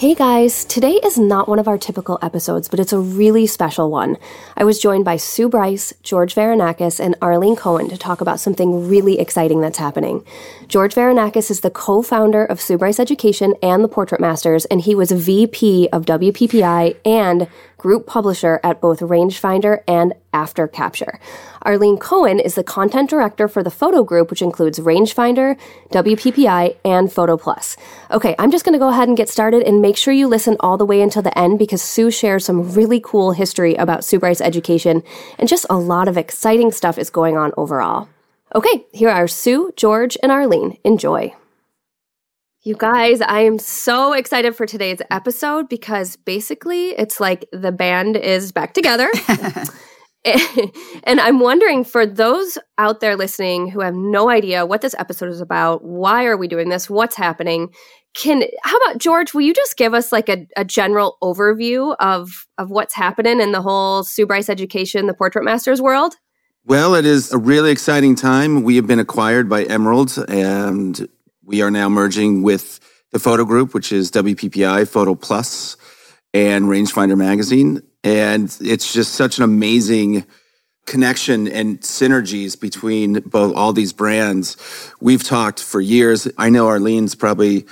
Hey guys, today is not one of our typical episodes, but it's a really special one. I was joined by Sue Bryce, George Varanakis, and Arlene Cohen to talk about something really exciting that's happening. George Varanakis is the co founder of Sue Bryce Education and the Portrait Masters, and he was VP of WPPI and group publisher at both Rangefinder and After Capture. Arlene Cohen is the content director for the photo group, which includes Rangefinder, WPPI, and Photo Plus. Okay, I'm just going to go ahead and get started and make sure you listen all the way until the end because Sue shares some really cool history about Sue Bryce education and just a lot of exciting stuff is going on overall. Okay, here are Sue, George, and Arlene. Enjoy. You guys, I am so excited for today's episode because basically it's like the band is back together. and I'm wondering for those out there listening who have no idea what this episode is about, why are we doing this, what's happening? Can how about George? Will you just give us like a, a general overview of of what's happening in the whole Sue Bryce education, the Portrait Masters world? Well, it is a really exciting time. We have been acquired by Emerald, and we are now merging with the photo group, which is WPPI Photo Plus and Rangefinder Magazine. And it's just such an amazing connection and synergies between both all these brands. We've talked for years. I know Arlene's probably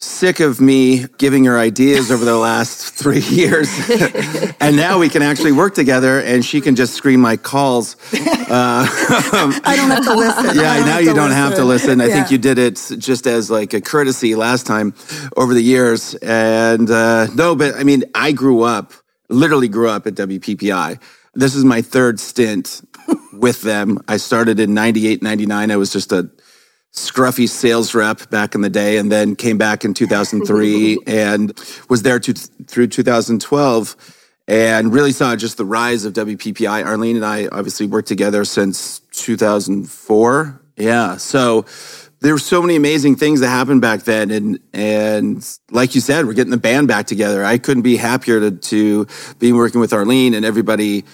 sick of me giving her ideas over the last three years. and now we can actually work together and she can just screen my calls. Uh, I don't have to listen. Yeah, now you don't listen. have to listen. I yeah. think you did it just as like a courtesy last time over the years. And uh, no, but I mean, I grew up, literally grew up at WPPI. This is my third stint with them. I started in 98, 99. I was just a scruffy sales rep back in the day and then came back in 2003 and was there to, through 2012 and really saw just the rise of WPPI. Arlene and I obviously worked together since 2004. Yeah. So there were so many amazing things that happened back then. And, and like you said, we're getting the band back together. I couldn't be happier to, to be working with Arlene and everybody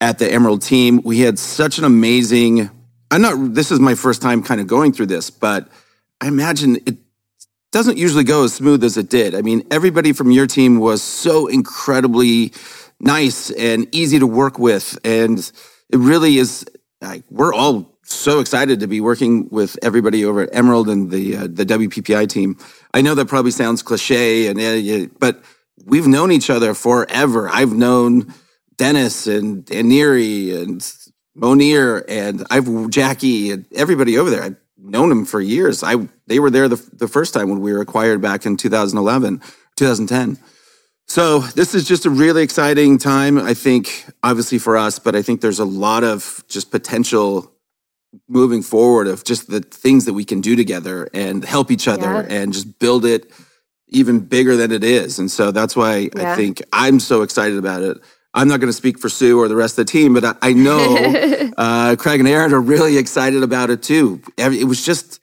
at the Emerald team. We had such an amazing I'm not, this is my first time kind of going through this, but I imagine it doesn't usually go as smooth as it did. I mean, everybody from your team was so incredibly nice and easy to work with. And it really is, like, we're all so excited to be working with everybody over at Emerald and the, uh, the WPPI team. I know that probably sounds cliche, and uh, but we've known each other forever. I've known Dennis and, and Neri and Monier and I've Jackie and everybody over there. I've known them for years. I they were there the, the first time when we were acquired back in 2011, 2010. So this is just a really exciting time. I think, obviously for us, but I think there's a lot of just potential moving forward of just the things that we can do together and help each other yeah. and just build it even bigger than it is. And so that's why yeah. I think I'm so excited about it. I'm not going to speak for Sue or the rest of the team, but I, I know uh, Craig and Aaron are really excited about it too. It was just,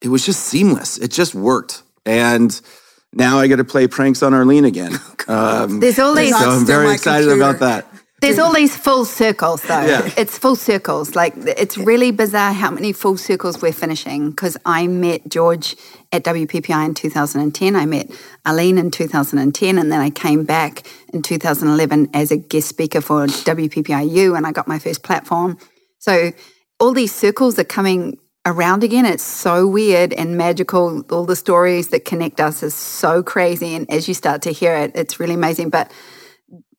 it was just seamless. It just worked, and now I get to play pranks on Arlene again. Um, There's all these. So I'm very excited computer. about that. There's all these full circles, though. Yeah. It's full circles. Like, it's really bizarre how many full circles we're finishing because I met George at WPPI in 2010. I met Arlene in 2010, and then I came back in 2011 as a guest speaker for WPPIU, and I got my first platform. So, all these circles are coming around again. It's so weird and magical. All the stories that connect us is so crazy. And as you start to hear it, it's really amazing. But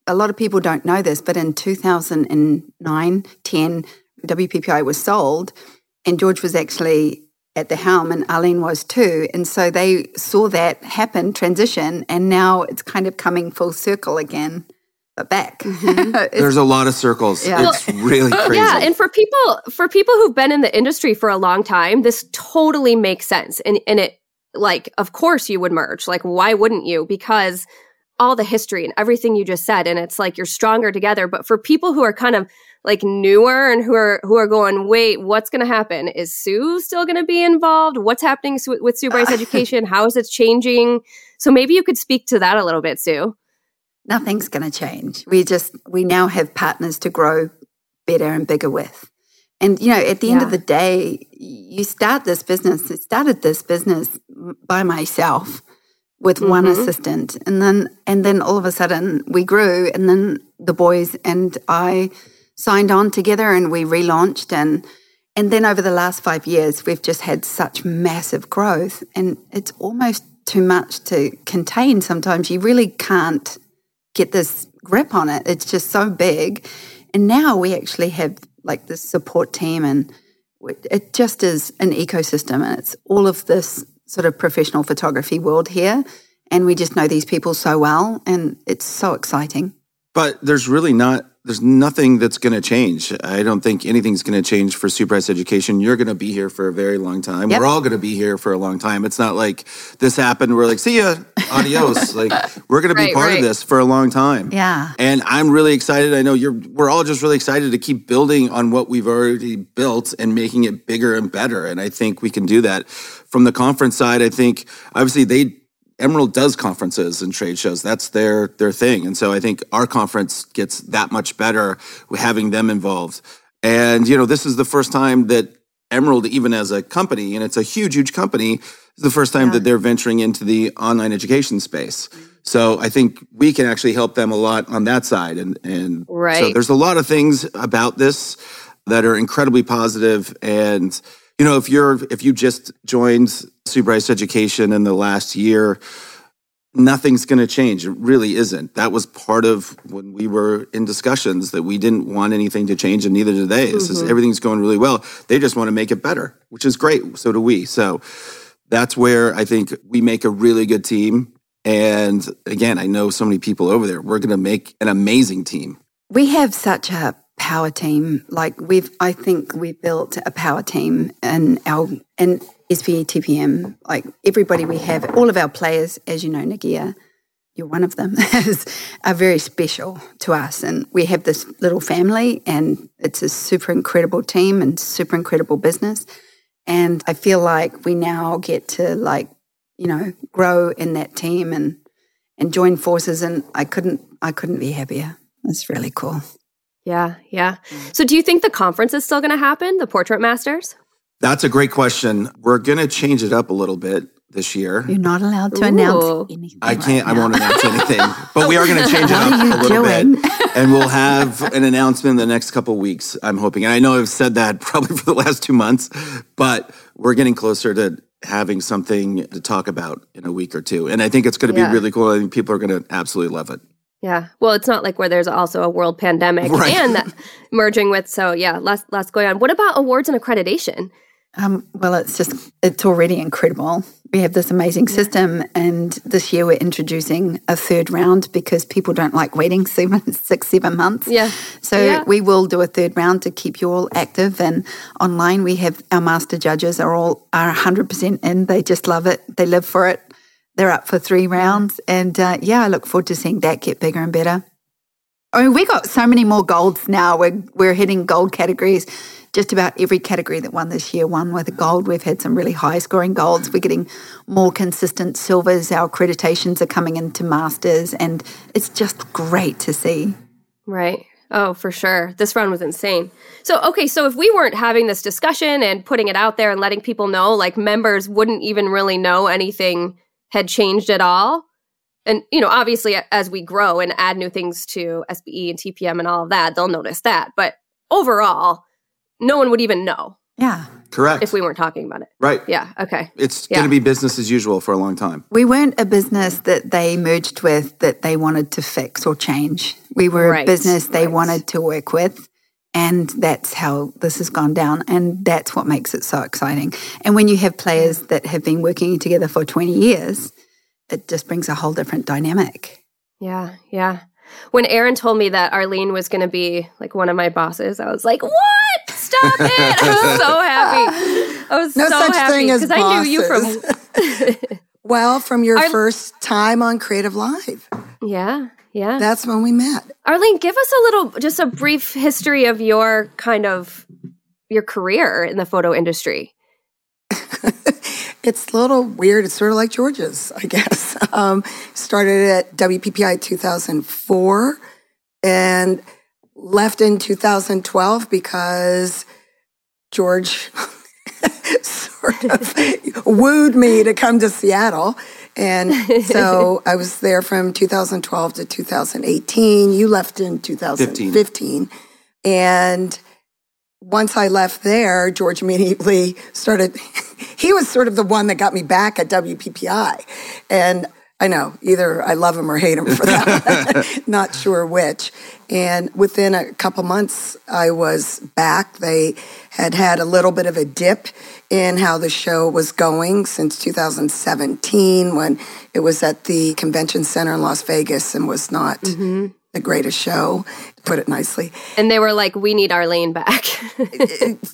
a lot of people don't know this, but in 2009, 10, WPPI was sold and George was actually at the helm and Arlene was too. And so they saw that happen, transition, and now it's kind of coming full circle again. But back. Mm-hmm. There's a lot of circles. Yeah. It's really crazy. Yeah, and for people for people who've been in the industry for a long time, this totally makes sense. And and it like of course you would merge. Like why wouldn't you? Because all the history and everything you just said and it's like you're stronger together. But for people who are kind of like newer and who are who are going, wait, what's going to happen? Is Sue still going to be involved? What's happening with Sue Bryce Education? How is it changing? So maybe you could speak to that a little bit, Sue. Nothing's going to change. We just we now have partners to grow better and bigger with. And you know, at the yeah. end of the day, you start this business. I started this business by myself with mm-hmm. one assistant, and then and then all of a sudden we grew, and then the boys and I signed on together and we relaunched. And and then over the last 5 years we've just had such massive growth. And it's almost too much to contain sometimes. You really can't get this grip on it. It's just so big. And now we actually have like this support team and it just is an ecosystem and it's all of this sort of professional photography world here and we just know these people so well and it's so exciting. But there's really not there's nothing that's going to change. I don't think anything's going to change for Bryce Education. You're going to be here for a very long time. Yep. We're all going to be here for a long time. It's not like this happened. We're like, see ya, adios. like we're going to be part right. of this for a long time. Yeah. And I'm really excited. I know you're. We're all just really excited to keep building on what we've already built and making it bigger and better. And I think we can do that. From the conference side, I think obviously they Emerald does conferences and trade shows. That's their their thing. And so I think our conference gets that much better with having them involved. And you know, this is the first time that Emerald, even as a company, and it's a huge, huge company, is the first time yeah. that they're venturing into the online education space. So I think we can actually help them a lot on that side. And and right. so there's a lot of things about this that are incredibly positive. positive and you know, if you're if you just joined Sue Bryce Education in the last year, nothing's going to change. It really isn't. That was part of when we were in discussions that we didn't want anything to change, and neither do they. Mm-hmm. everything's going really well. They just want to make it better, which is great. So do we. So that's where I think we make a really good team. And again, I know so many people over there. We're going to make an amazing team. We have such a power team. Like we've, I think we built a power team and our and SBE TPM. Like everybody we have, all of our players, as you know, Nagia, you're one of them, are very special to us. And we have this little family, and it's a super incredible team and super incredible business. And I feel like we now get to like, you know, grow in that team and and join forces. And I couldn't, I couldn't be happier. It's really cool. Yeah, yeah. So do you think the conference is still going to happen, the Portrait Masters? That's a great question. We're going to change it up a little bit this year. You're not allowed to Ooh. announce anything. I can't, right I won't announce anything, but we are going to change it up a little doing? bit. And we'll have an announcement in the next couple weeks, I'm hoping. And I know I've said that probably for the last two months, but we're getting closer to having something to talk about in a week or two. And I think it's going to yeah. be really cool. I think people are going to absolutely love it. Yeah. Well, it's not like where there's also a world pandemic right. and merging with. So yeah, less less going on. What about awards and accreditation? Um, well, it's just it's already incredible. We have this amazing system, and this year we're introducing a third round because people don't like waiting seven, six, seven months. Yeah. So yeah. we will do a third round to keep you all active and online. We have our master judges are all are hundred percent in. They just love it. They live for it. They're up for three rounds. And uh, yeah, I look forward to seeing that get bigger and better. I mean, we got so many more golds now. We're, we're hitting gold categories. Just about every category that won this year won with a gold. We've had some really high scoring golds. We're getting more consistent silvers. Our accreditations are coming into masters, and it's just great to see. Right. Oh, for sure. This run was insane. So, okay, so if we weren't having this discussion and putting it out there and letting people know, like members wouldn't even really know anything had changed at all. And, you know, obviously as we grow and add new things to SBE and TPM and all of that, they'll notice that. But overall, no one would even know. Yeah. Correct. If we weren't talking about it. Right. Yeah. Okay. It's Yeah. going to be business as usual for a long time. We weren't a business that they merged with that they wanted to fix or change. We were Right, a business they right. wanted to work with. And that's how this has gone down. And that's what makes it so exciting. And when you have players that have been working together for 20 years, it just brings a whole different dynamic. Yeah. Yeah. When Aaron told me that Arlene was going to be like one of my bosses, I was like, "What? Stop it!" I was so happy. I was No so such happy thing as because I knew you from. Well, from your Ar- first time on Creative Live, Yeah. Yeah. that's when we met. Arlene, give us a little, just a brief history of your kind of your career in the photo industry. It's a little weird. It's sort of like George's, I guess. Um, started at WPPI 2004 and left in 2012 because George sort of wooed me to come to Seattle. And so I was there from 2012 to 2018. You left in 2015. And once I left there, George immediately started. He was sort of the one that got me back at WPPI. And I know either I love him or hate him for that. Not sure which. And within a couple months, I was back. They had had a little bit of a dip in how the show was going since 2017 when it was at the convention center in Las Vegas and was not mm-hmm. the greatest show, to put it nicely. And they were like, we need Arlene back.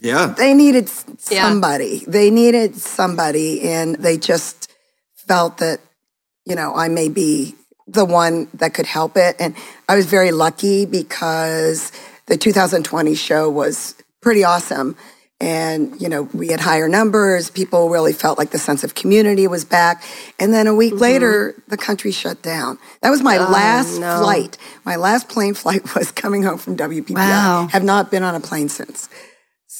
Yeah. they needed s- Yeah. somebody. They needed somebody, and they just felt that, you know, I may be the one that could help it. And I was very lucky because the 2020 show was pretty awesome. And, you know, we had higher numbers. People really felt like the sense of community was back. And then a week mm-hmm. later, the country shut down. That was my oh, last no. flight. My last plane flight was coming home from WPPI. Wow. Have not been on a plane since.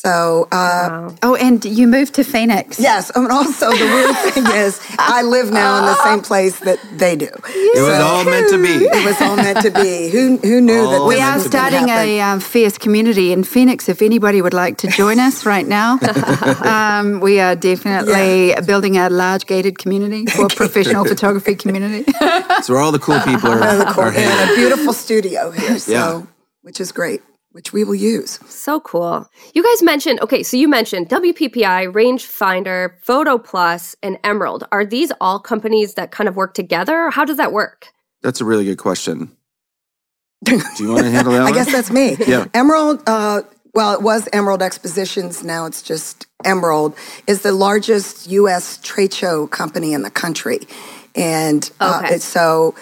So, uh, Oh, and you moved to Phoenix. yes. And also, the weird thing is, I live now in the same place that they do. It was all meant to be. It was all meant to be. Who who knew that All this We are meant would to be. starting a um, fierce community in Phoenix. If anybody would like to join us right now, um, we are definitely building a large gated community for professional photography community. so, where all the cool people are, are hanging. and a beautiful studio here. So, Yeah. which is great, which we will use. so cool. You guys mentioned, okay, so you mentioned WPPI, Rangefinder, Photo Plus, and Emerald. Are these all companies that kind of work together? How does that work? That's a really good question. Do you want to handle that I one? guess that's me. Yeah. Emerald, uh, well, it was Emerald Expositions. Now it's just Emerald, is the largest U.S. trade show company in the country. And uh, Okay. so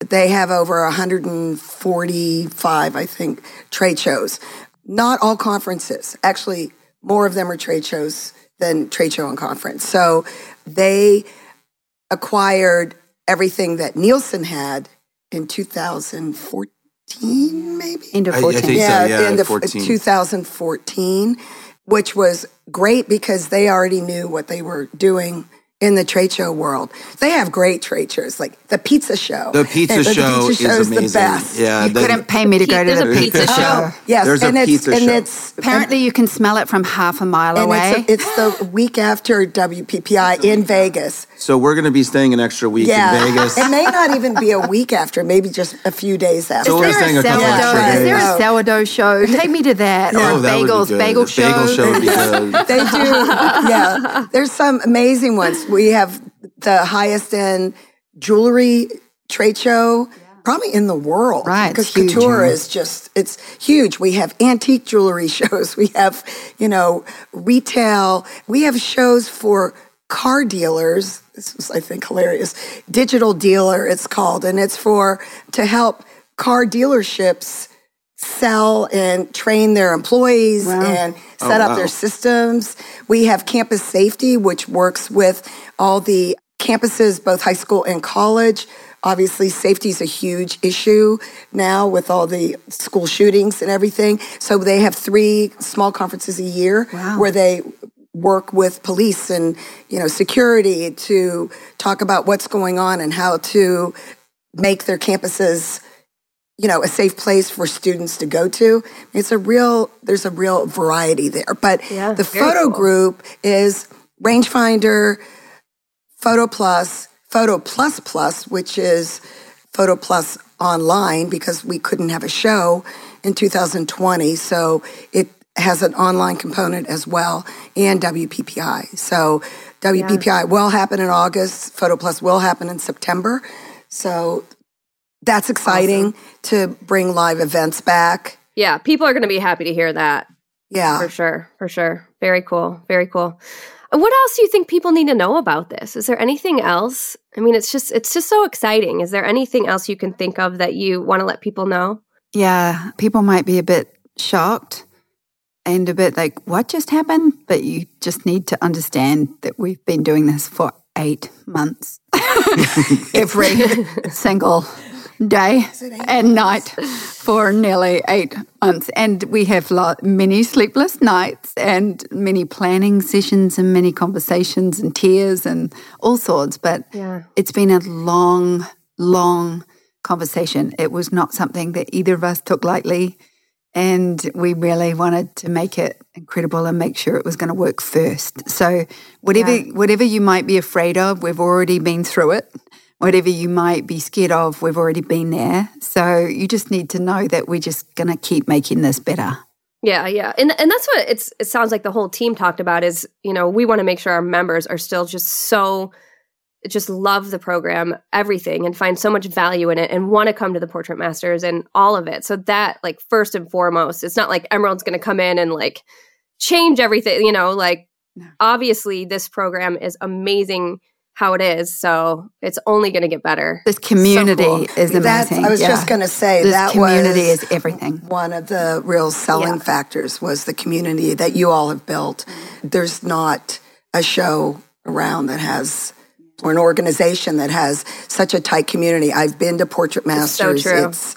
they have over 145, I think, trade shows. Not all conferences. Actually, more of them are trade shows than trade show and conference. So they acquired everything that Nielsen had in 2014, maybe? End of I- I 14. think- so, yeah, end of 14. 2014, which was great because they already knew what they were doing in the trade show world. They have great trade shows, like the pizza show. The pizza And show is amazing. the best. Yeah, You the- couldn't pay me to go to the pizza pizza show. show. Yes, There's a and it's pizza and show. it's Apparently, you can smell it from half a mile and away. it's, a, it's the week after WPPI in Vegas. So we're going to be staying an extra week Yeah, in Vegas. it may not even be a week after, maybe just a few days after. So we're Is there staying a a couple sourdough? extra Is there days. a sourdough show? Take me to that. Oh, or Oh, that would be good. bagel The show. Bagel show would be good. They do. Yeah. There's some amazing ones. We have the highest end jewelry trade show. Probably in the world, Right, Because it's huge, couture is just—it's huge. We have antique jewelry shows. We have, you know, retail. We have shows for car dealers. This was, I think, hilarious. Digital dealer, it's called, and it's for to help car dealerships sell and train their employees and oh, set up wow. their systems. We have campus safety, which works with all the campuses, both high school and college. Obviously, safety is a huge issue now with all the school shootings and everything. So they have three small conferences a year Wow. where they work with police and you know security to talk about what's going on and how to make their campuses you know, a safe place for students to go to. It's a real, there's a real variety there. But Yeah, the photo cool. group is Rangefinder, Photo Plus, Photo Plus Plus, which is Photo Plus online because we couldn't have a show in 2020. So it has an online component as well and WPPI. So WPPI will happen in August, Photo Plus will happen in September. So that's exciting to bring live events back. Yeah, people are going to be happy to hear that Yeah. for sure. For sure. Very cool. Very cool. What else do you think people need to know about this? Is there anything else? I mean, it's just it's just so exciting. Is there anything else you can think of that you want to let people know? Yeah, people might be a bit shocked and a bit like, what just happened? But you just need to understand that we've been doing this for eight months. Every single day and night for nearly eight months. And we have many sleepless nights and many planning sessions and many conversations and tears and all sorts. But Yeah. it's been a long, long conversation. It was not something that either of us took lightly. And we really wanted to make it incredible and make sure it was going to work first. So whatever whatever you might be afraid of, we've already been through it. Whatever you might be scared of, we've already been there. So you just need to know that we're just going to keep making this better. Yeah, yeah. And and that's what it's it sounds like the whole team talked about is, you know, we want to make sure our members are still just so just love the program, everything and find so much value in it and want to come to the Portrait Masters and all of it. So that like first and foremost, it's not like Emerald's going to come in and like change everything, you know, like No. obviously this program is amazing how it is, so it's only going to get better. This community cool. is amazing. That's, I was Yeah. just going to say This that community was is everything. one of the real selling Yeah. factors was the community that you all have built. There's not a show around that has or an organization that has such a tight community. I've been to Portrait Masters. so Masters. true. It's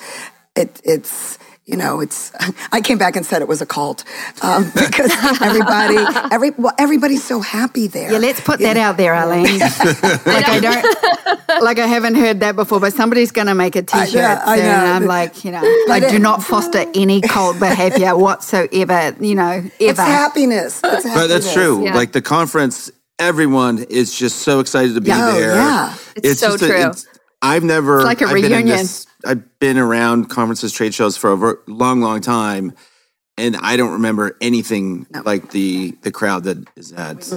it, it's you know it's I came back and said it was a cult um, because everybody every well, everybody's so happy there. Yeah, let's put that out there, Arlene. like I don't, like I haven't heard that before, but somebody's going to make a T-shirt know, I soon, know. and I'm like, you know, I do not foster any cult behavior whatsoever. You know, ever. it's happiness. It's But that's true. Yeah. Like the conference, everyone is just so excited to be Yeah, oh, there. yeah. It's so just a- true. it's- I've never. It's like a I've been reunion. this- I've been around conferences, trade shows for a ver- long, long time, and I don't remember anything like the the crowd that is at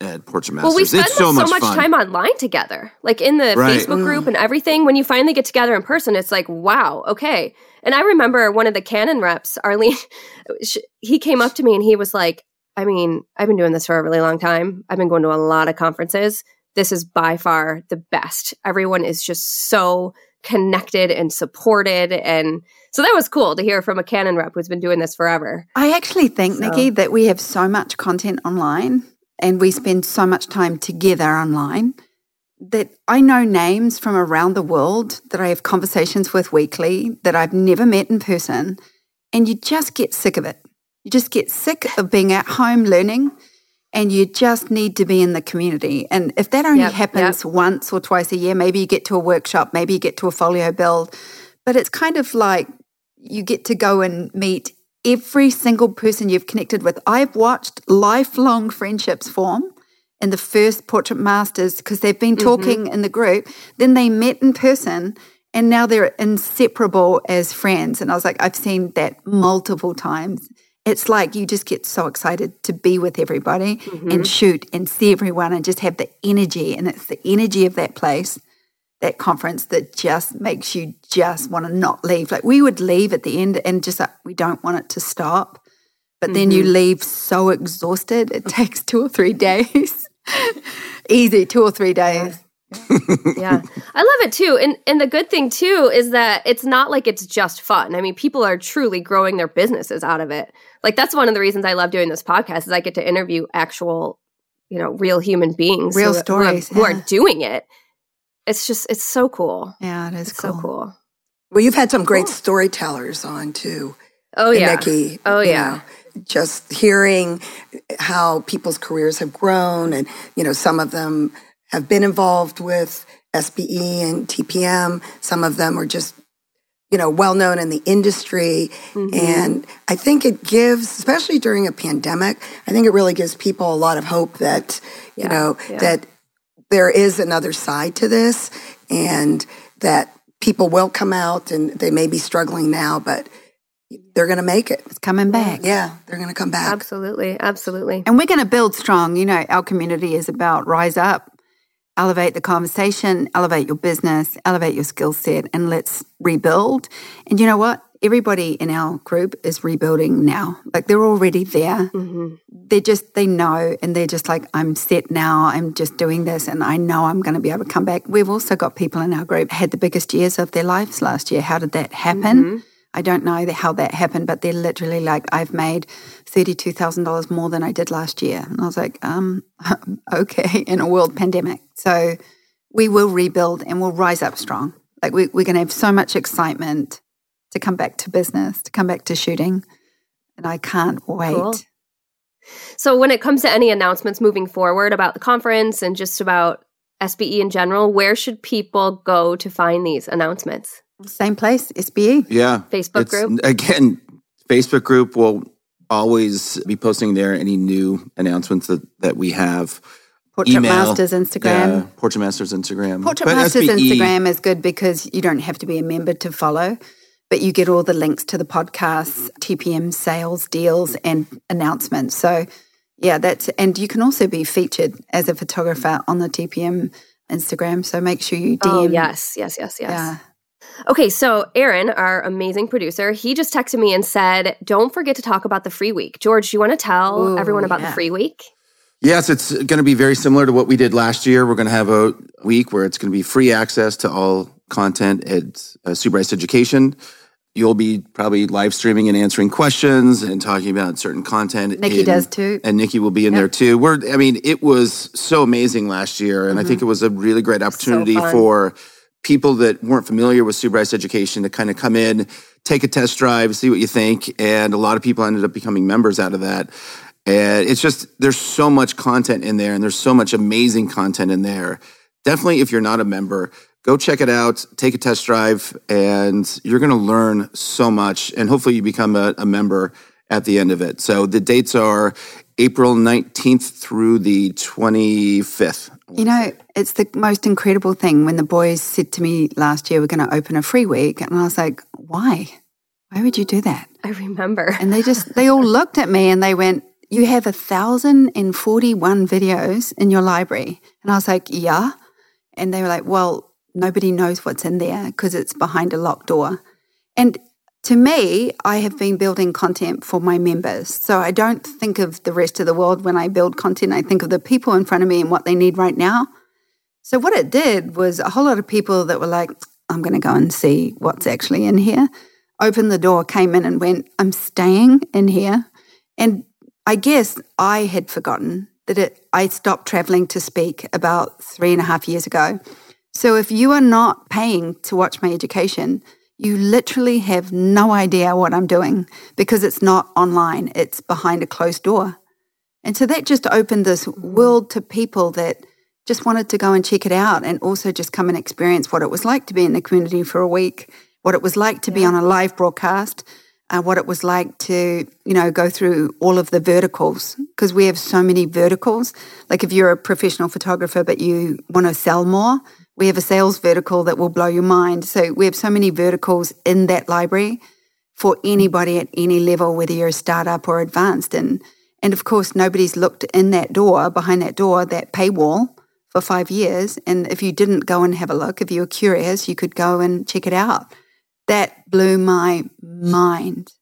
at Portrait Masters. Well, we spend it's so so much, much, time online together, like in the Right. Facebook group mm. and everything. When you finally get together in person, it's like, wow, okay. And I remember one of the Canon reps, Arlene, sh- he came up to me and he was like, I mean, I've been doing this for a really long time. I've been going to a lot of conferences. This is by far the best. Everyone is just so connected and supported. And so that was cool to hear from a Canon rep who's been doing this forever. I actually think, So- Nikki, that we have so much content online and we spend so much time together online that I know names from around the world that I have conversations with weekly that I've never met in person. And you just get sick of it. You just get sick of being at home learning and you just need to be in the community. And if that only Yep, happens once or twice a year, maybe you get to a workshop, maybe you get to a folio build, but it's kind of like you get to go and meet every single person you've connected with. I've watched lifelong friendships form in the first Portrait Masters because they've been mm-hmm. talking in the group, then they met in person. And now they're inseparable as friends. And I was like, I've seen that multiple times. It's like you just get so excited to be with everybody mm-hmm. and shoot and see everyone and just have the energy. And it's the energy of that place, that conference, that just makes you just want to not leave. Like we would leave at the end and just like, we don't want it to stop. But then you mm-hmm. leave so exhausted, it takes two or three days. Easy, two or three days. Yeah. I love it too. And and the good thing too is that it's not like it's just fun. I mean people are truly growing their businesses out of it. Like that's one of the reasons i love doing this podcast is i get to interview actual you know real human beings Real who, stories, who, are, who yeah. are doing it. It's just it's so cool. Yeah, it is it's cool. so cool. Well, you've had some great storytellers on too. oh yeah. Nikki. oh yeah. know, just hearing how people's careers have grown, and you know, some of them have been involved with SBE and TPM. Some of them are just you know, well known in the industry. Mm-hmm. And I think it gives, especially during a pandemic, I think it really gives people a lot of hope that, you yeah, know, yeah. that there is another side to this and that people will come out and they may be struggling now, but they're going to make it. It's coming back. Yeah, they're going to come back. Absolutely. Absolutely. And we're going to build strong. You know, our community is about rise up, elevate the conversation, elevate your business, elevate your skill set, and let's rebuild. And you know what? Everybody in our group is rebuilding now. Like they're already there. Mm-hmm. They're just, they know, and they're just like, I'm set now. I'm just doing this, and I know I'm going to be able to come back. We've also got people in our group had the biggest years of their lives last year. How did that happen? Mm-hmm. I don't know how that happened, but they're literally like, I've made $32,000 more than I did last year. And I was like, um, okay, in a world pandemic. So we will rebuild and we'll rise up strong. Like we, we're going to have so much excitement to come back to business, to come back to shooting. And I can't wait. Cool. So, when it comes to any announcements moving forward about the conference and just about SBE in general, where should people go to find these announcements? Same place, SBE. Yeah. Facebook it's, group. Again, Facebook group will always be posting there any new announcements that, that we have. Portrait Email, Masters Instagram. Yeah, Portrait Masters Instagram. Portrait but Masters SBE, Instagram is good because you don't have to be a member to follow, but you get all the links to the podcasts, TPM sales deals, and announcements. So, yeah, that's, and you can also be featured as a photographer on the TPM Instagram. So make sure you DM. Oh, yes, yes, yes, yes. Yeah. Okay, so Aaron, our amazing producer, he just texted me and said, "Don't forget to talk about the free week." George, do you want to tell Ooh, everyone about yeah. the free week? Yes, it's going to be very similar to what we did last year. We're going to have a week where it's going to be free access to all content at uh, Sue Education. You'll be probably live streaming and answering questions and talking about certain content. Nikki in, does too. And Nikki will be in yep. there too. We're, I mean, it was so amazing last year. And mm-hmm. I think it was a really great opportunity so for people that weren't familiar with Sue Bryce Education to kind of come in, take a test drive, see what you think. And a lot of people ended up becoming members out of that. And it's just, there's so much content in there and there's so much amazing content in there. Definitely, if you're not a member, go check it out, take a test drive, and you're going to learn so much. And hopefully, you become a, a member at the end of it. So the dates are April 19th through the 25th. You know, it's the most incredible thing when the boys said to me last year, we're going to open a free week. And I was like, why? Why would you do that? I remember. And they just, they all looked at me and they went, you have a thousand and forty-one videos in your library. And I was like, yeah. And they were like, well, nobody knows what's in there because it's behind a locked door. And to me, I have been building content for my members. So I don't think of the rest of the world when I build content. I think of the people in front of me and what they need right now. So what it did was a whole lot of people that were like, I'm going to go and see what's actually in here. Opened the door, came in and went, I'm staying in here. And I guess I had forgotten that it, I stopped traveling to speak about three and a half years ago. So if you are not paying to watch my education, you literally have no idea what I'm doing because it's not online, it's behind a closed door. And so that just opened this world to people that just wanted to go and check it out and also just come and experience what it was like to be in the community for a week, what it was like to yeah. be on a live broadcast, uh, what it was like to, you know, go through all of the verticals because we have so many verticals. Like if you're a professional photographer but you want to sell more, we have a sales vertical that will blow your mind. So we have so many verticals in that library for anybody at any level, whether you're a startup or advanced. And and of course, nobody's looked in that door, behind that door, that paywall for five years. And if you didn't go and have a look, if you were curious, you could go and check it out. That blew my mind.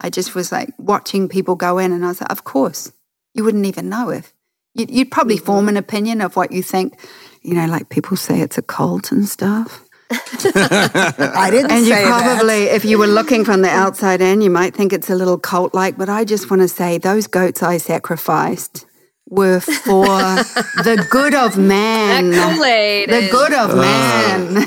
I just was like watching people go in, and I was like, of course, you wouldn't even know if you'd, probably mm-hmm. form an opinion of what you think you know, like people say it's a cult and stuff. I didn't and you probably, that. if you were looking from the outside in, you might think it's a little cult like, but I just want to say those goats I sacrificed were for the good of man. The good of uh. man.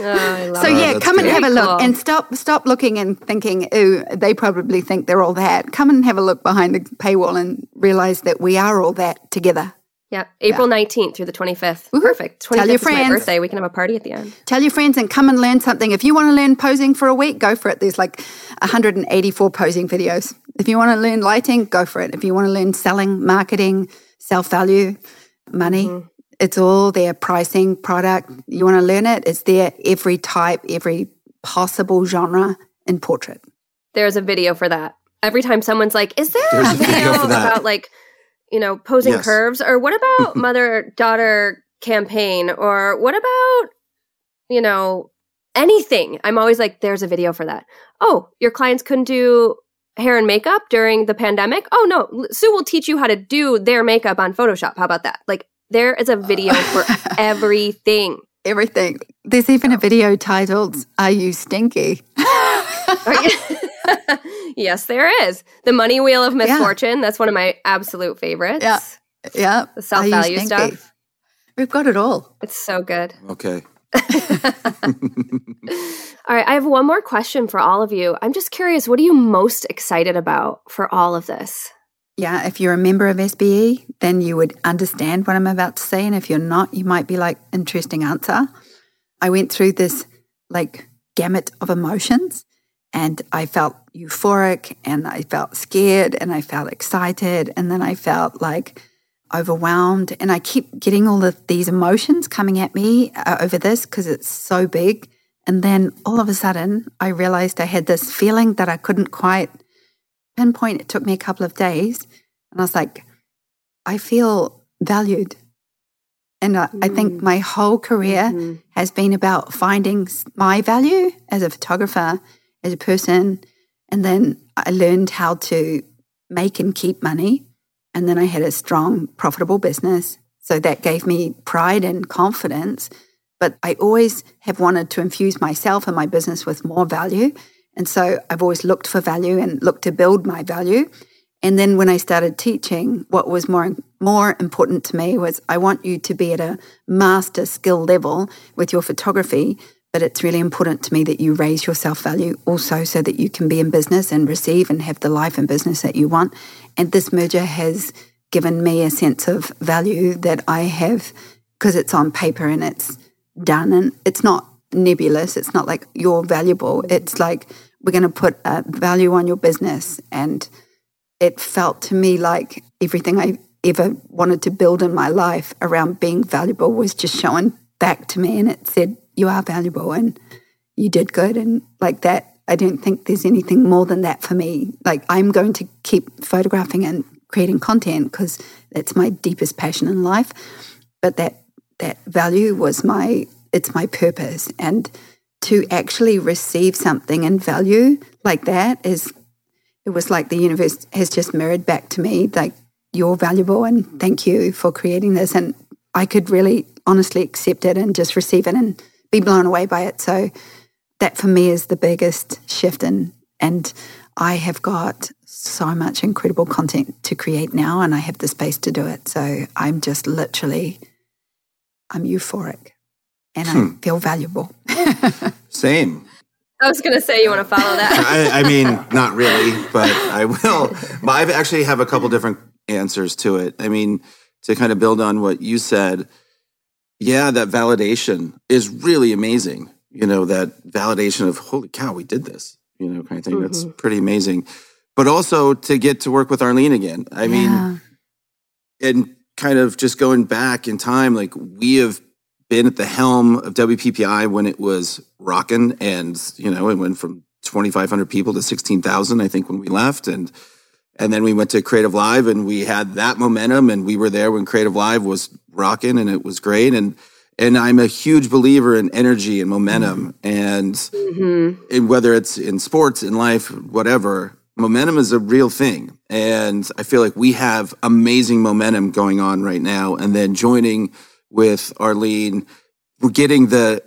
oh, so yeah, oh, come and have a look cool. and stop stop looking and thinking, ooh, they probably think they're all that. Come and have a look behind the paywall and realize that we are all that together. Yeah, April yeah. 19th through the 25th. Woo-hoo. Perfect. 25th Tell your friends. my birthday. We can have a party at the end. Tell your friends and come and learn something. If you want to learn posing for a week, go for it. There's like 184 posing videos. If you want to learn lighting, go for it. If you want to learn selling, marketing, self value, money, mm-hmm. it's all there. Pricing, product. You want to learn it, it's there. Every type, every possible genre in portrait. There's a video for that. Every time someone's like, is there a video, video about like, you know, posing yes. curves? Or what about mother daughter campaign? Or what about, you know, anything? I'm always like, there's a video for that. Oh, your clients couldn't do hair and makeup during the pandemic? Oh, no, Sue will teach you how to do their makeup on Photoshop. How about that? Like, there is a uh. video for everything. Everything. There's even a video titled, Are You Stinky? yes, there is. The Money Wheel of Misfortune. Yeah. That's one of my absolute favorites. Yeah. Yeah. The self value stuff. We've got it all. It's so good. Okay. all right. I have one more question for all of you. I'm just curious, what are you most excited about for all of this? Yeah, if you're a member of SBE, then you would understand what I'm about to say. And if you're not, you might be like, interesting answer. I went through this like gamut of emotions and I felt euphoric and I felt scared and I felt excited and then I felt like overwhelmed and I keep getting all of these emotions coming at me uh, over this because it's so big and then all of a sudden I realized I had this feeling that I couldn't quite pinpoint it took me a couple of days and I was like I feel valued and I, mm. I think mm. my whole career mm-hmm. has been about finding my value as a photographer as a person. And then I learned how to make and keep money. And then I had a strong, profitable business. So that gave me pride and confidence. But I always have wanted to infuse myself and my business with more value. And so I've always looked for value and looked to build my value. And then when I started teaching, what was more more important to me was I want you to be at a master skill level with your photography but it's really important to me that you raise your self value also so that you can be in business and receive and have the life and business that you want. And this merger has given me a sense of value that I have because it's on paper and it's done and it's not nebulous. It's not like you're valuable. It's like we're going to put a value on your business. And it felt to me like everything I ever wanted to build in my life around being valuable was just shown back to me. And it said, you are valuable and you did good and like that i don't think there's anything more than that for me. Like i'm going to keep photographing and creating content because that's my deepest passion in life but that that value was my it's my purpose. And to actually receive something and value like that is it was like the universe has just mirrored back to me like you're valuable and thank you for creating this. And i could really honestly accept it and just receive it and be blown away by it. So that for me is the biggest shift in and I have got so much incredible content to create now and I have the space to do it. So I'm just literally I'm euphoric and hmm. I feel valuable. Same. I was going to say you want to follow that. I, I, mean, not really, but I will. But I actually have a couple different answers to it. I mean, to kind of build on what you said, yeah, that validation is really amazing. You know, that validation of, holy cow, we did this, you know, kind of thing. Mm-hmm. That's pretty amazing. But also to get to work with Arlene again. I yeah. mean, and kind of just going back in time, like we have been at the helm of WPPI when it was rocking and, you know, it went from 2,500 people to 16,000, I think, when we left. And, and then we went to Creative Live and we had that momentum and we were there when Creative Live was rocking and it was great. And and I'm a huge believer in energy and momentum and, mm-hmm. and whether it's in sports, in life, whatever, momentum is a real thing. And I feel like we have amazing momentum going on right now. And then joining with Arlene, we're getting the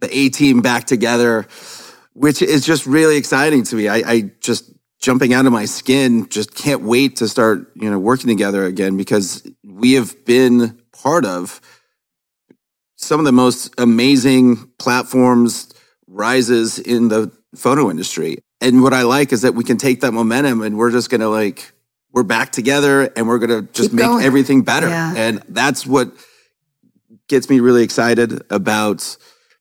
the A team back together, which is just really exciting to me. I, I just jumping out of my skin. Just can't wait to start, you know, working together again because we have been part of some of the most amazing platforms rises in the photo industry. And what I like is that we can take that momentum and we're just going to like we're back together and we're going to just Keep make going. everything better. Yeah. And that's what gets me really excited about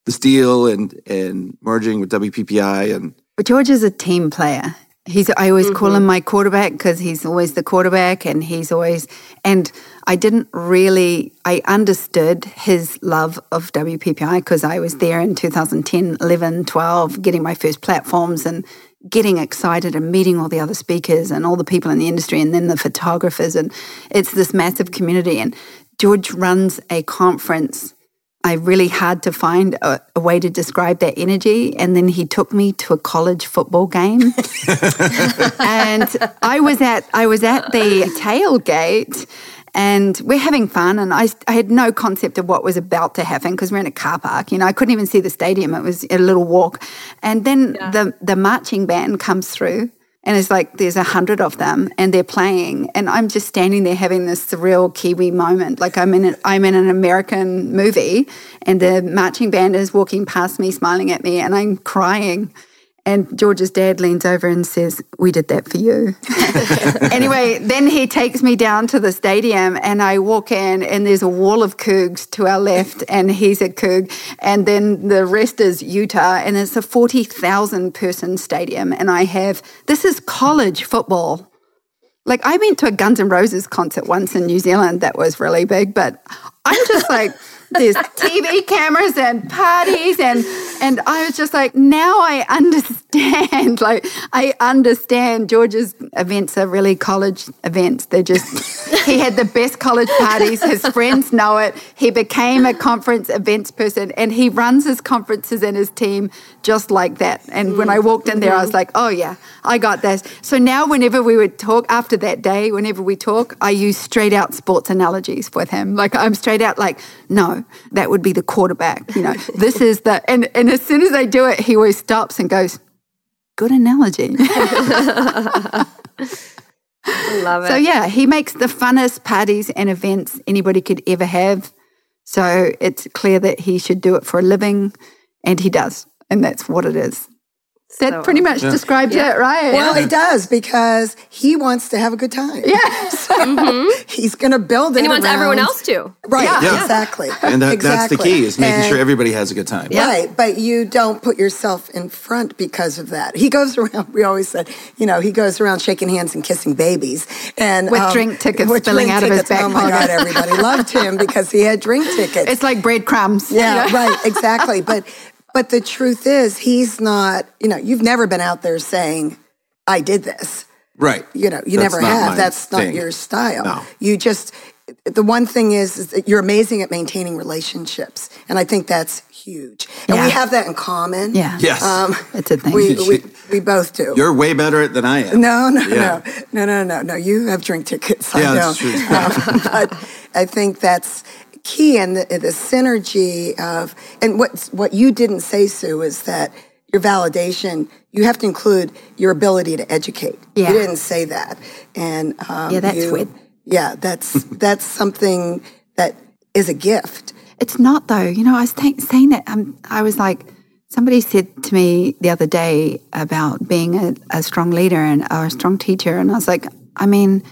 this deal and and merging with WPPI and But George is a team player. He's I always call him mm-hmm. my quarterback because he's always the quarterback and he's always and I didn't really I understood his love of WPPI because I was there in 2010, 11, 12 getting my first platforms and getting excited and meeting all the other speakers and all the people in the industry and then the photographers and it's this massive community and George runs a conference I really had to find a, a, way to describe that energy. And then he took me to a college football game. and I was at I was at the tailgate and we're having fun and I, I had no concept of what was about to happen because we're in a car park you know i couldn't even see the stadium it was a little walk and then yeah. the the marching band comes through and it's like there's a hundred of them and they're playing. And i'm just standing there having this surreal kiwi moment. Like i'm in an, i'm in an american movie and the marching band is walking past me smiling at me and i'm crying and George's dad leans over and says, We did that for you. anyway, then he takes me down to the stadium and I walk in and there's a wall of Cougs to our left and he's a Coug. And then the rest is Utah and it's a 40,000 person stadium. And I have, this is college football. Like I went to a Guns N' Roses concert once in New Zealand that was really big, but I'm just like, there's TV cameras and parties and and I was just like, now I understand. Like I understand George's events are really college events. They're just he had the best college parties. His friends know it. He became a conference events person and he runs his conferences and his team just like that. And when mm. I walked in there, I was mm-hmm. like, oh yeah, I got this. So now whenever we would talk after that day, whenever we talk, I use straight out sports analogies with him. Like I'm straight out like, no, that would be the quarterback. You know, this is the and and as soon as I do it, he always stops and goes, "Good analogy." Love it. So yeah, he makes the funnest parties and events anybody could ever have. So it's clear that he should do it for a living, and he does, and that's what it is. That So pretty much Yeah. describes Yeah. it, right? Well, it does because he wants to have a good time. yeah. So he's going to build it. and he wants everyone else to. Right. Yeah. Exactly. and that, that's the key is making And- sure everybody has a good time. Right, but you don't put yourself in front because of that. He goes around. We always said, you know, he goes around shaking hands and kissing babies, and um, With drink tickets with spilling drink out of his tickets. back Oh my pocket. God! Everybody loved him because he had drink tickets. It's like breadcrumbs. yeah, right, exactly. But but the truth is, he's not. You know, you've never been out there saying, "I did this." Right. You know, you That's never have. That's not thing. your style. No. You just the one thing is, is that you're amazing at maintaining relationships, and I think that's huge. And Yeah. we have that in common. Yeah. Yes. Um, It's a thing. we, we we both do. You're way better at than I am. no, no, Yeah. no, no, no, no, no. You have drink tickets. I Yeah, don't. that's true. Um, but I think that's key, and the, the synergy of and what what you didn't say, Sue, is that your validation. You have to include your ability to educate. Yeah. You didn't say that, and um, Yeah, that's you- weird. Yeah, that's that's something that is a gift. It's not though. You know, I was th- saying that. Um, I was like, somebody said to me the other day about being a, a strong leader and or a strong teacher, and I was like, I mean,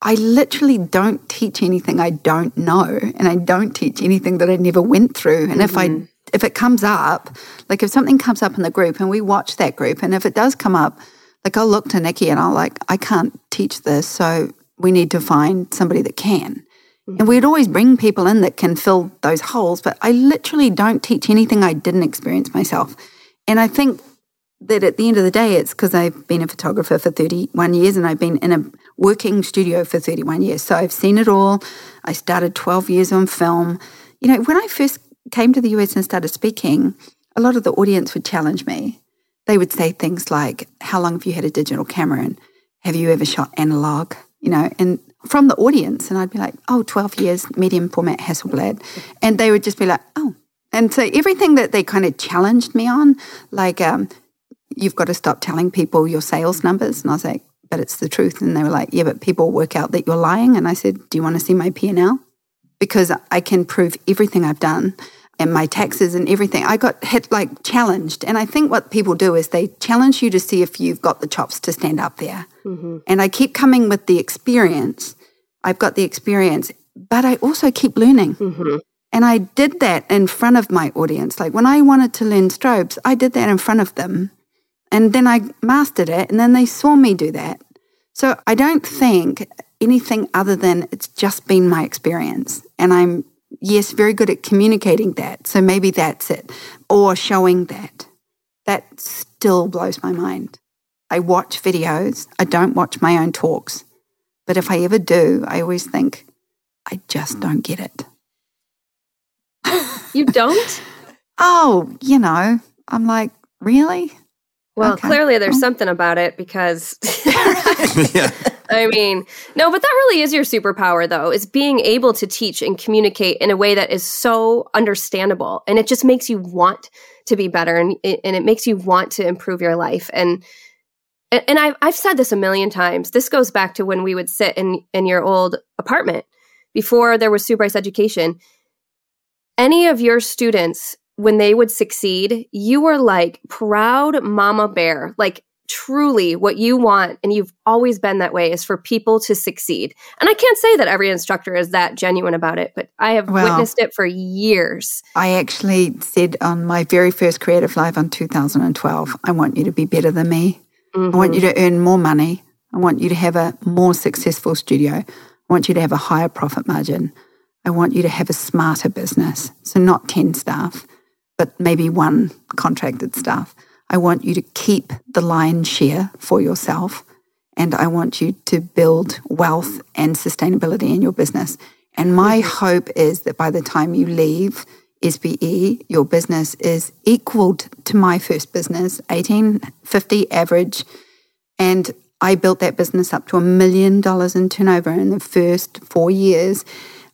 I literally don't teach anything I don't know, and I don't teach anything that I never went through. And if I mm-hmm. if it comes up, like if something comes up in the group and we watch that group, and if it does come up, like I'll look to Nikki and I'll like, I can't teach this, so we need to find somebody that can. And mm-hmm. we'd always bring people in that can fill those holes, but I literally don't teach anything I didn't experience myself. And I think that at the end of the day, it's because I've been a photographer for 31 years and I've been in a working studio for 31 years. So I've seen it all. I started 12 years on film. You know, when I first came to the US and started speaking, a lot of the audience would challenge me. They would say things like, How long have you had a digital camera? And have you ever shot analog? You know, and from the audience, and I'd be like, oh, 12 years, medium format Hasselblad. And they would just be like, oh. And so everything that they kind of challenged me on, like, um, you've got to stop telling people your sales numbers. And I was like, but it's the truth. And they were like, yeah, but people work out that you're lying. And I said, do you want to see my P&L? Because I can prove everything I've done. and my taxes and everything. I got hit like challenged. And I think what people do is they challenge you to see if you've got the chops to stand up there. Mm-hmm. And I keep coming with the experience. I've got the experience, but I also keep learning. Mm-hmm. And I did that in front of my audience. Like when I wanted to learn strobes, I did that in front of them. And then I mastered it, and then they saw me do that. So I don't think anything other than it's just been my experience. And I'm yes, very good at communicating that. So maybe that's it. Or showing that. That still blows my mind. I watch videos, I don't watch my own talks. But if I ever do, I always think, I just don't get it. You don't? oh, you know, I'm like, really? Well, okay. clearly there's oh. something about it because yeah. I mean, no, but that really is your superpower, though, is being able to teach and communicate in a way that is so understandable. And it just makes you want to be better and, and it makes you want to improve your life. And and I've, I've said this a million times. This goes back to when we would sit in, in your old apartment before there was Sue Bryce Education. Any of your students, when they would succeed, you were like proud mama bear. Like truly what you want and you've always been that way is for people to succeed. And i can't say that every instructor is that genuine about it but i have well, witnessed it for years. I actually said on my very first creative live on 2012 i want you to be better than me. Mm-hmm. i want you mm-hmm. to earn more money. I want you to have a more successful studio. I want you to have a higher profit margin. I want you to have a smarter business. So not 10 staff but maybe one contracted staff I want you to keep the lion's share for yourself. And I want you to build wealth and sustainability in your business. And my hope is that by the time you leave SBE, your business is equaled to my first business, 1850 average. And I built that business up to a million dollars in turnover in the first four years.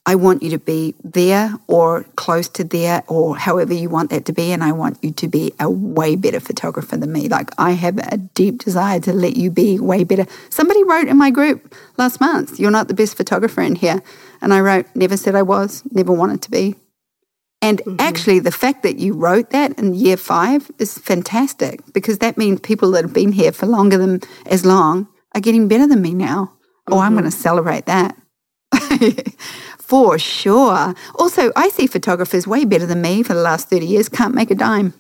I want you to be there or close to there or however you want that to be. And I want you to be a way better photographer than me. Like I have a deep desire to let you be way better. Somebody wrote in my group last month, You're not the best photographer in here. And I wrote, Never said I was, never wanted to be. And mm-hmm. actually, the fact that you wrote that in year five is fantastic because that means people that have been here for longer than as long are getting better than me now. Mm-hmm. Oh, I'm going to celebrate that. For sure. Also, I see photographers way better than me for the last 30 years, can't make a dime.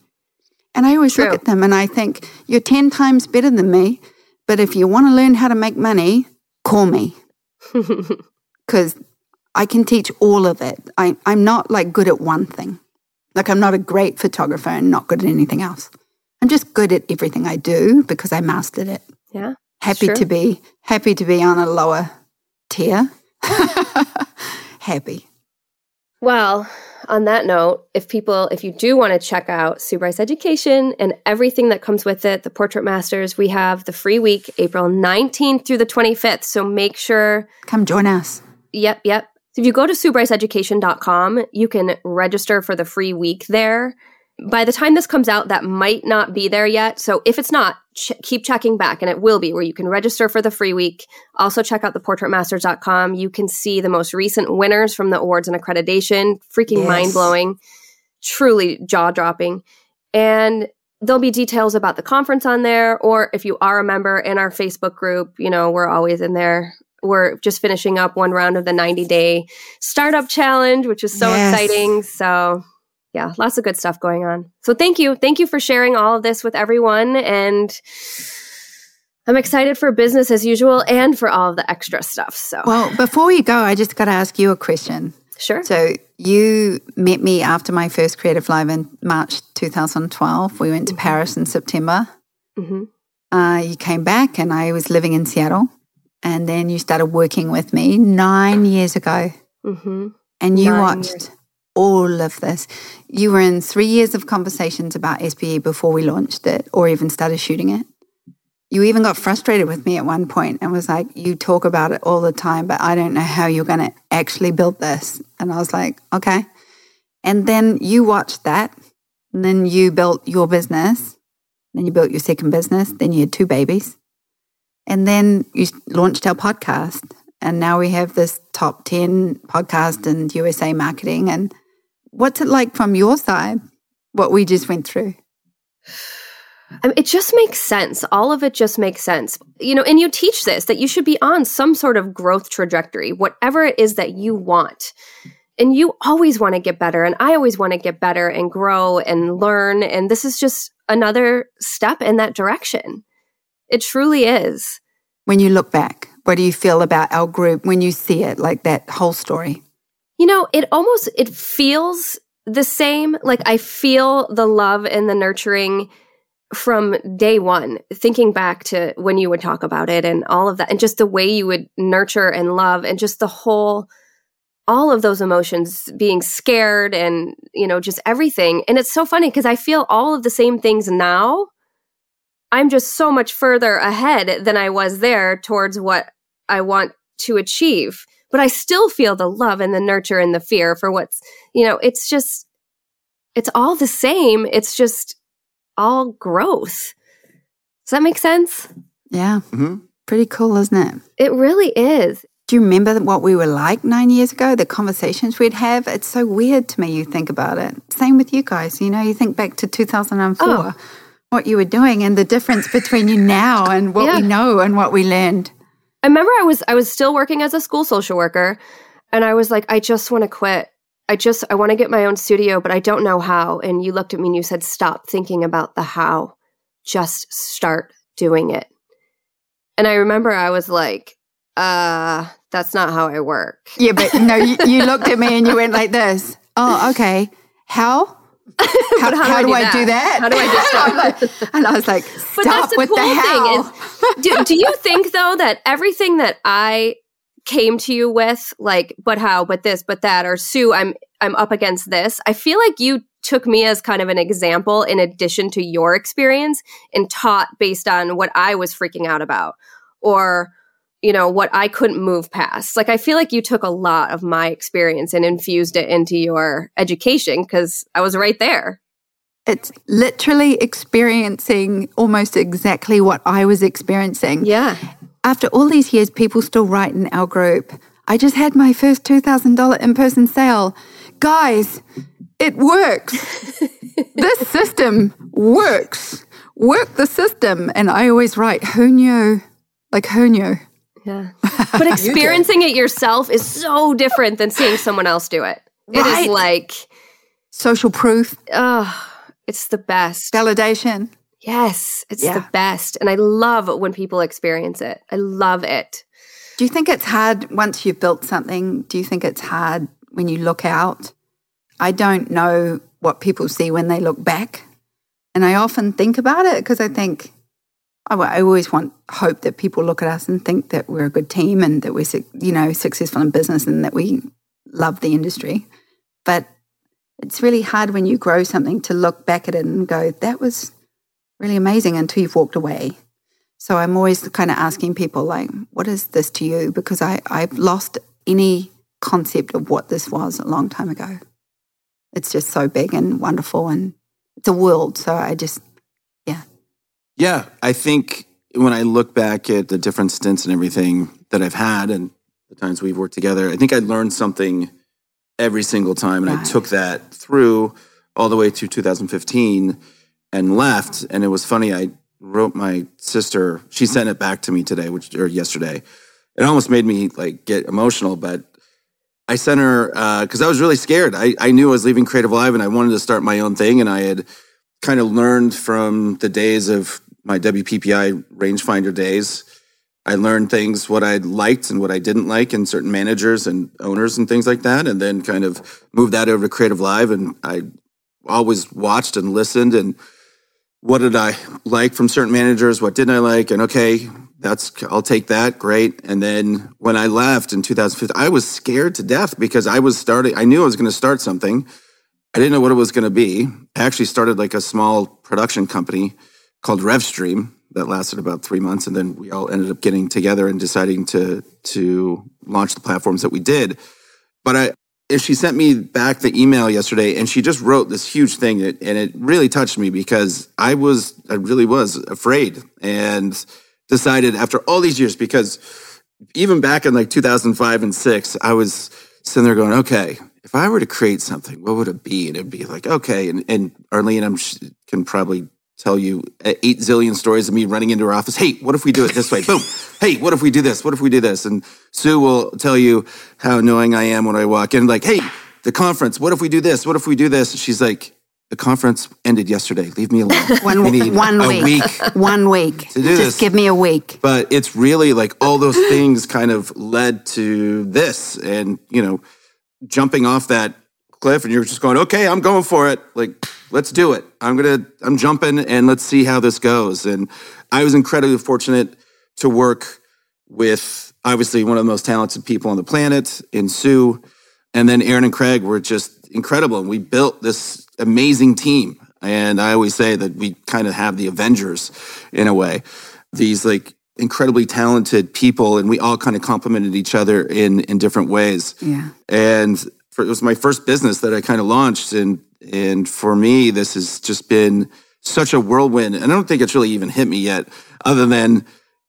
And I always True. look at them and I think, you're 10 times better than me. But if you want to learn how to make money, call me. Because I can teach all of it. I, I'm not like good at one thing. Like I'm not a great photographer and not good at anything else. I'm just good at everything I do because I mastered it. Yeah. Happy to be happy to be on a lower tier. happy. Well, on that note, if people, if you do want to check out Sue Bryce Education and everything that comes with it, the Portrait Masters, we have the free week, April 19th through the 25th. So make sure. Come join us. Yep, yep. So if you go to SueBryceEducation.com, you can register for the free week there by the time this comes out, that might not be there yet. So if it's not, ch- keep checking back and it will be where you can register for the free week. Also check out theportraitmasters.com. You can see the most recent winners from the awards and accreditation. Freaking yes. mind blowing, truly jaw dropping. And there'll be details about the conference on there. Or if you are a member in our Facebook group, you know, we're always in there. We're just finishing up one round of the 90 day startup challenge, which is so yes. exciting. So yeah, lots of good stuff going on. So thank you. Thank you for sharing all of this with everyone. And I'm excited for business as usual and for all of the extra stuff. So, well, before you go, I just got to ask you a question. Sure. So, you met me after my first Creative Live in March 2012. We went to mm-hmm. Paris in September. Mm-hmm. Uh, you came back, and I was living in Seattle. And then you started working with me nine years ago. Mm-hmm. And you nine watched. Years all of this. You were in three years of conversations about SBE before we launched it or even started shooting it. You even got frustrated with me at one point and was like, You talk about it all the time, but I don't know how you're going to actually build this. And I was like, Okay. And then you watched that. And then you built your business. Then you built your second business. Then you had two babies. And then you launched our podcast. And now we have this top 10 podcast in USA marketing. And What's it like from your side, what we just went through? I mean, it just makes sense. All of it just makes sense. You know, and you teach this that you should be on some sort of growth trajectory, whatever it is that you want. And you always want to get better. And I always want to get better and grow and learn. And this is just another step in that direction. It truly is. When you look back, what do you feel about our group when you see it, like that whole story? You know, it almost it feels the same. Like I feel the love and the nurturing from day one, thinking back to when you would talk about it and all of that, and just the way you would nurture and love, and just the whole, all of those emotions being scared and, you know, just everything. And it's so funny because I feel all of the same things now. I'm just so much further ahead than I was there towards what I want to achieve. But I still feel the love and the nurture and the fear for what's, you know, it's just, it's all the same. It's just, all growth. Does that make sense? Yeah. Mm-hmm. Pretty cool, isn't it? It really is. Do you remember what we were like nine years ago? The conversations we'd have? It's so weird to me, you think about it. Same with you guys. You know, you think back to 2004, oh. what you were doing and the difference between you now and what yeah. we know and what we learned. I remember I was I was still working as a school social worker and I was like, I just want to quit. I just I want to get my own studio, but I don't know how. And you looked at me and you said, "Stop thinking about the how. Just start doing it." And I remember I was like, "Uh, that's not how I work." Yeah, but no, you, you looked at me and you went like this. Oh, okay. How? How, how, how, do, I, do, I do, that? How do I just stop? and I was like, stop with cool the how. Is, do, do you think though that everything that I came to you with like but how but this but that or sue i'm i'm up against this i feel like you took me as kind of an example in addition to your experience and taught based on what i was freaking out about or you know what i couldn't move past like i feel like you took a lot of my experience and infused it into your education because i was right there it's literally experiencing almost exactly what I was experiencing. Yeah after all these years, people still write in our group. I just had my first $2,000 in person sale. Guys, it works. this system works. Work the system. And I always write, who knew? Like, who knew? Yeah. But experiencing it yourself is so different than seeing someone else do it. Right. It is like social proof. Oh, it's the best. Validation. Yes, it's yeah. the best. And I love when people experience it. I love it. Do you think it's hard once you've built something? Do you think it's hard when you look out? I don't know what people see when they look back. And I often think about it because I think, I, always want hope that people look at us and think that we're a good team and that we're, you know, successful in business and that we love the industry. But it's really hard when you grow something to look back at it and go, that was really amazing until you've walked away. So I'm always kind of asking people, like, what is this to you? Because I, I've lost any concept of what this was a long time ago. It's just so big and wonderful and it's a world. So I just. Yeah. I think when I look back at the different stints and everything that I've had and the times we've worked together, I think I learned something every single time. And right. I took that through all the way to 2015 and left. And it was funny. I wrote my sister. She sent it back to me today, which or yesterday. It almost made me like get emotional, but I sent her because uh, I was really scared. I, I knew I was leaving Creative Live and I wanted to start my own thing. And I had kind of learned from the days of my WPPI rangefinder days. I learned things what I liked and what I didn't like in certain managers and owners and things like that, and then kind of moved that over to Creative Live. And I always watched and listened and what did I like from certain managers? What didn't I like? And okay, that's I'll take that. Great. And then when I left in 2015, I was scared to death because I was starting. I knew I was going to start something. I didn't know what it was going to be. I actually started like a small production company called RevStream that lasted about three months, and then we all ended up getting together and deciding to to launch the platforms that we did. But I she sent me back the email yesterday and she just wrote this huge thing and it really touched me because I was I really was afraid and decided after all these years because even back in like 2005 and 6 I was sitting there going okay if I were to create something, what would it be? And it'd be like, okay. And, and Arlene, and I'm can probably tell you uh, eight zillion stories of me running into her office. Hey, what if we do it this way? Boom. Hey, what if we do this? What if we do this? And Sue will tell you how annoying I am when I walk in. Like, hey, the conference. What if we do this? What if we do this? And She's like, the conference ended yesterday. Leave me alone. one, one week. week. One week. To do Just this. give me a week. But it's really like all those things kind of led to this. And, you know, jumping off that cliff and you're just going, okay, I'm going for it. Like, let's do it. I'm going to, I'm jumping and let's see how this goes. And I was incredibly fortunate to work with obviously one of the most talented people on the planet in Sue. And then Aaron and Craig were just incredible. And we built this amazing team. And I always say that we kind of have the Avengers in a way. These like incredibly talented people, and we all kind of complemented each other in in different ways. Yeah. And for, it was my first business that I kind of launched, and and for me, this has just been such a whirlwind. And I don't think it's really even hit me yet, other than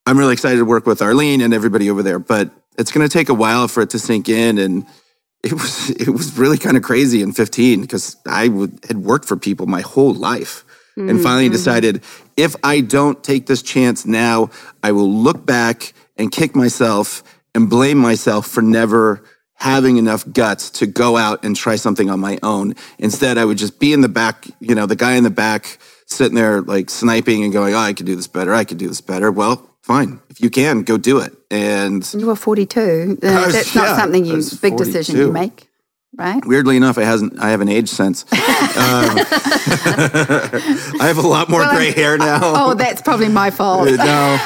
I'm really excited to work with Arlene and everybody over there. But it's going to take a while for it to sink in and it was it was really kind of crazy in 15 because I would, had worked for people my whole life mm-hmm. and finally mm-hmm. decided if I don't take this chance now, I will look back and kick myself and blame myself for never having enough guts to go out and try something on my own. Instead, I would just be in the back, you know, the guy in the back sitting there like sniping and going, "Oh, I could do this better. I could do this better." Well, fine. If you can, go do it. And you were 42. Uh, was, that's not yeah, something you, big decision you make. Right. Weirdly enough, I hasn't. I have an age sense. um, I have a lot more well, gray hair now. Oh, that's probably my fault. no,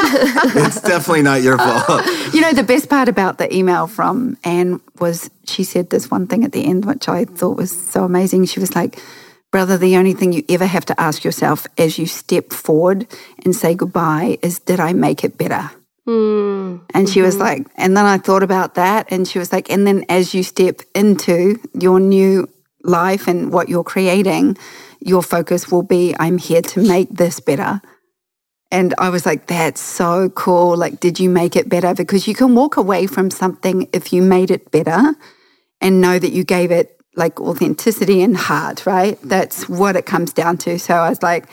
it's definitely not your fault. You know, the best part about the email from Anne was she said this one thing at the end, which I thought was so amazing. She was like, Brother, the only thing you ever have to ask yourself as you step forward and say goodbye is, did I make it better? Mm. And she mm-hmm. was like, and then I thought about that. And she was like, and then as you step into your new life and what you're creating, your focus will be, I'm here to make this better. And I was like, that's so cool. Like, did you make it better? Because you can walk away from something if you made it better and know that you gave it like authenticity and heart, right? That's what it comes down to. So I was like,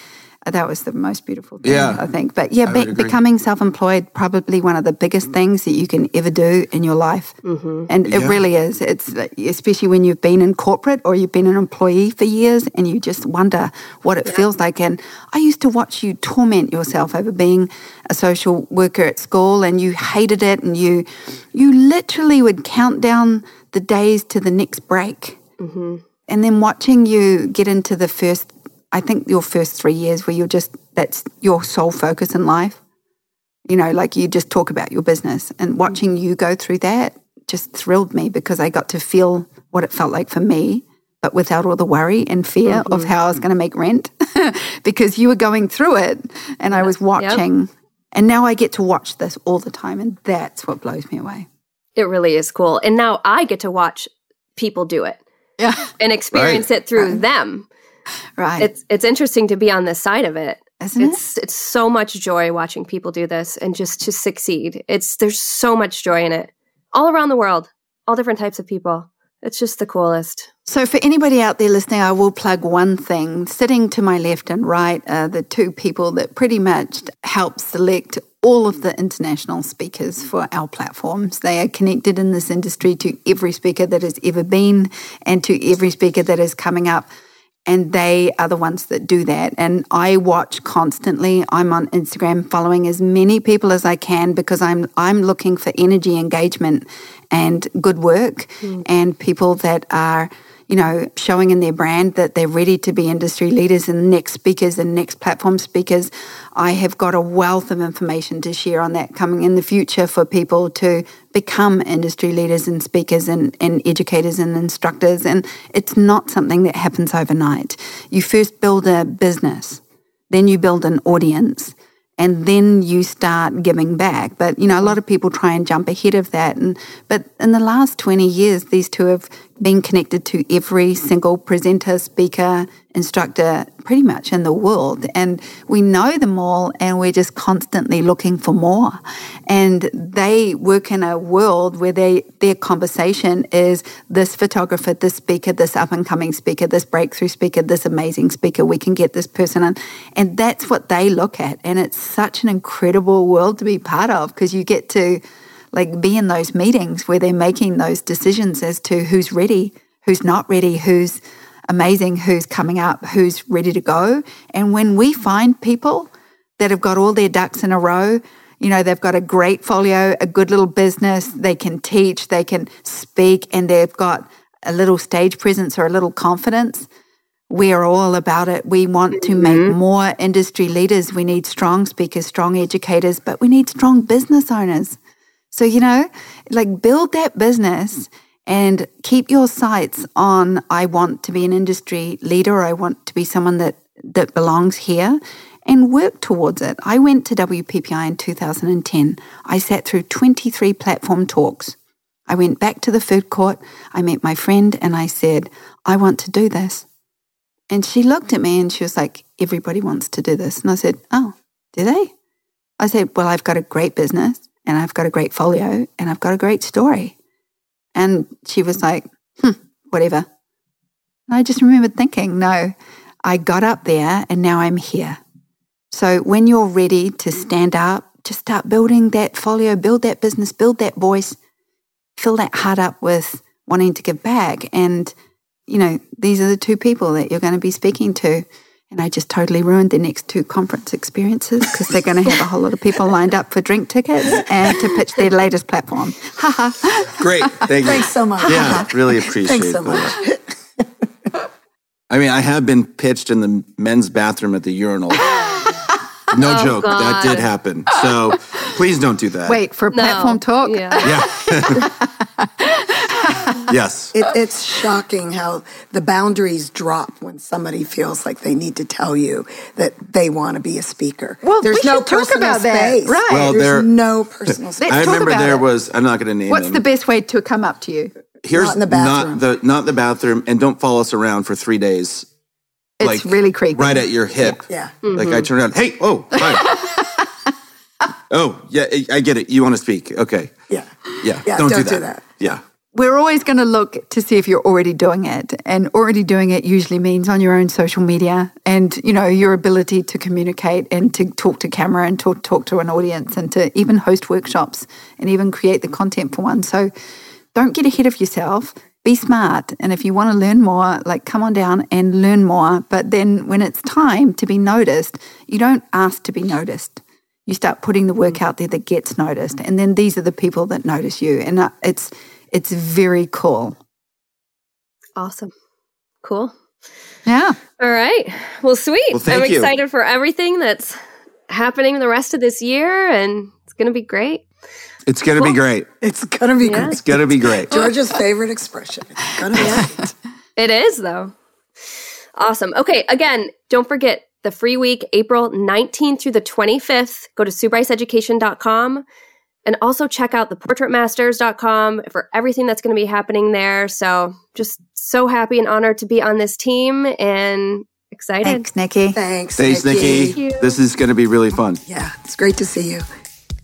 that was the most beautiful thing, yeah, I think. But yeah, be- becoming self employed, probably one of the biggest things that you can ever do in your life. Mm-hmm. And it yeah. really is. It's especially when you've been in corporate or you've been an employee for years and you just wonder what it yeah. feels like. And I used to watch you torment yourself over being a social worker at school and you hated it and you, you literally would count down the days to the next break Mm-hmm. And then watching you get into the first, I think your first three years where you're just, that's your sole focus in life. You know, like you just talk about your business and watching you go through that just thrilled me because I got to feel what it felt like for me, but without all the worry and fear mm-hmm. of how I was going to make rent because you were going through it and I was watching. Yep. And now I get to watch this all the time. And that's what blows me away. It really is cool. And now I get to watch people do it yeah. and experience right. it through right. them. Right. It's it's interesting to be on this side of it. Isn't it's it? it's so much joy watching people do this and just to succeed. It's there's so much joy in it. All around the world, all different types of people. It's just the coolest. So, for anybody out there listening, I will plug one thing. Sitting to my left and right are the two people that pretty much help select all of the international speakers for our platforms. They are connected in this industry to every speaker that has ever been and to every speaker that is coming up. And they are the ones that do that. And I watch constantly. I'm on Instagram following as many people as I can because I'm I'm looking for energy, engagement, and good work mm. and people that are you know, showing in their brand that they're ready to be industry leaders and next speakers and next platform speakers. I have got a wealth of information to share on that coming in the future for people to become industry leaders and speakers and, and educators and instructors. And it's not something that happens overnight. You first build a business, then you build an audience, and then you start giving back. But you know, a lot of people try and jump ahead of that. And but in the last twenty years, these two have being connected to every single presenter, speaker, instructor pretty much in the world. And we know them all and we're just constantly looking for more. And they work in a world where they their conversation is this photographer, this speaker, this up and coming speaker, this breakthrough speaker, this amazing speaker. We can get this person on. And that's what they look at. And it's such an incredible world to be part of because you get to like be in those meetings where they're making those decisions as to who's ready, who's not ready, who's amazing, who's coming up, who's ready to go. And when we find people that have got all their ducks in a row, you know, they've got a great folio, a good little business, they can teach, they can speak, and they've got a little stage presence or a little confidence. We're all about it. We want to make mm-hmm. more industry leaders. We need strong speakers, strong educators, but we need strong business owners. So, you know, like build that business and keep your sights on I want to be an industry leader, I want to be someone that that belongs here and work towards it. I went to WPPI in 2010. I sat through 23 platform talks. I went back to the food court. I met my friend and I said, I want to do this. And she looked at me and she was like, Everybody wants to do this. And I said, Oh, do they? I said, Well, I've got a great business and I've got a great folio and I've got a great story. And she was like, hmm, whatever. And I just remembered thinking, no, I got up there and now I'm here. So when you're ready to stand up, just start building that folio, build that business, build that voice, fill that heart up with wanting to give back. And, you know, these are the two people that you're going to be speaking to. And I just totally ruined their next two conference experiences because they're going to have a whole lot of people lined up for drink tickets and to pitch their latest platform. Great. Thank you. Thanks so much. Yeah, really appreciate Thanks so much. I mean, I have been pitched in the men's bathroom at the urinal. No oh, joke. God. That did happen. So please don't do that. Wait, for no. platform talk? Yeah. yeah. yes. It, it's shocking how the boundaries drop when somebody feels like they need to tell you that they want to be a speaker. Well, there's we no talk about space. that, right? Well, there's there, no personal space. I remember there it. was. I'm not going to name. What's the best way to come up to you? Here's not in the bathroom. Not the not the bathroom, and don't follow us around for three days. It's like, really creepy. Right at your hip. Yeah. yeah. Mm-hmm. Like I turn around. Hey, oh, oh, yeah. I get it. You want to speak? Okay. Yeah. Yeah. yeah don't, don't do, that. do that. Yeah we're always going to look to see if you're already doing it. And already doing it usually means on your own social media and, you know, your ability to communicate and to talk to camera and talk, talk to an audience and to even host workshops and even create the content for one. So don't get ahead of yourself. Be smart. And if you want to learn more, like come on down and learn more. But then when it's time to be noticed, you don't ask to be noticed you start putting the work out there that gets noticed and then these are the people that notice you and uh, it's it's very cool. Awesome. Cool. Yeah. All right. Well, sweet. Well, I'm you. excited for everything that's happening the rest of this year, and it's going to be great. It's going to cool. be great. It's going to be yeah. great. It's going to be great. George's favorite expression. It's going to be great. It is, though. Awesome. Okay. Again, don't forget the free week, April 19th through the 25th. Go to SueBryceEducation.com. And also check out the portraitmasters.com for everything that's going to be happening there. So just so happy and honored to be on this team and excited. Thanks, Nikki. Thanks. Thanks, Nikki. Nikki. This is going to be really fun. Yeah, it's great to see you.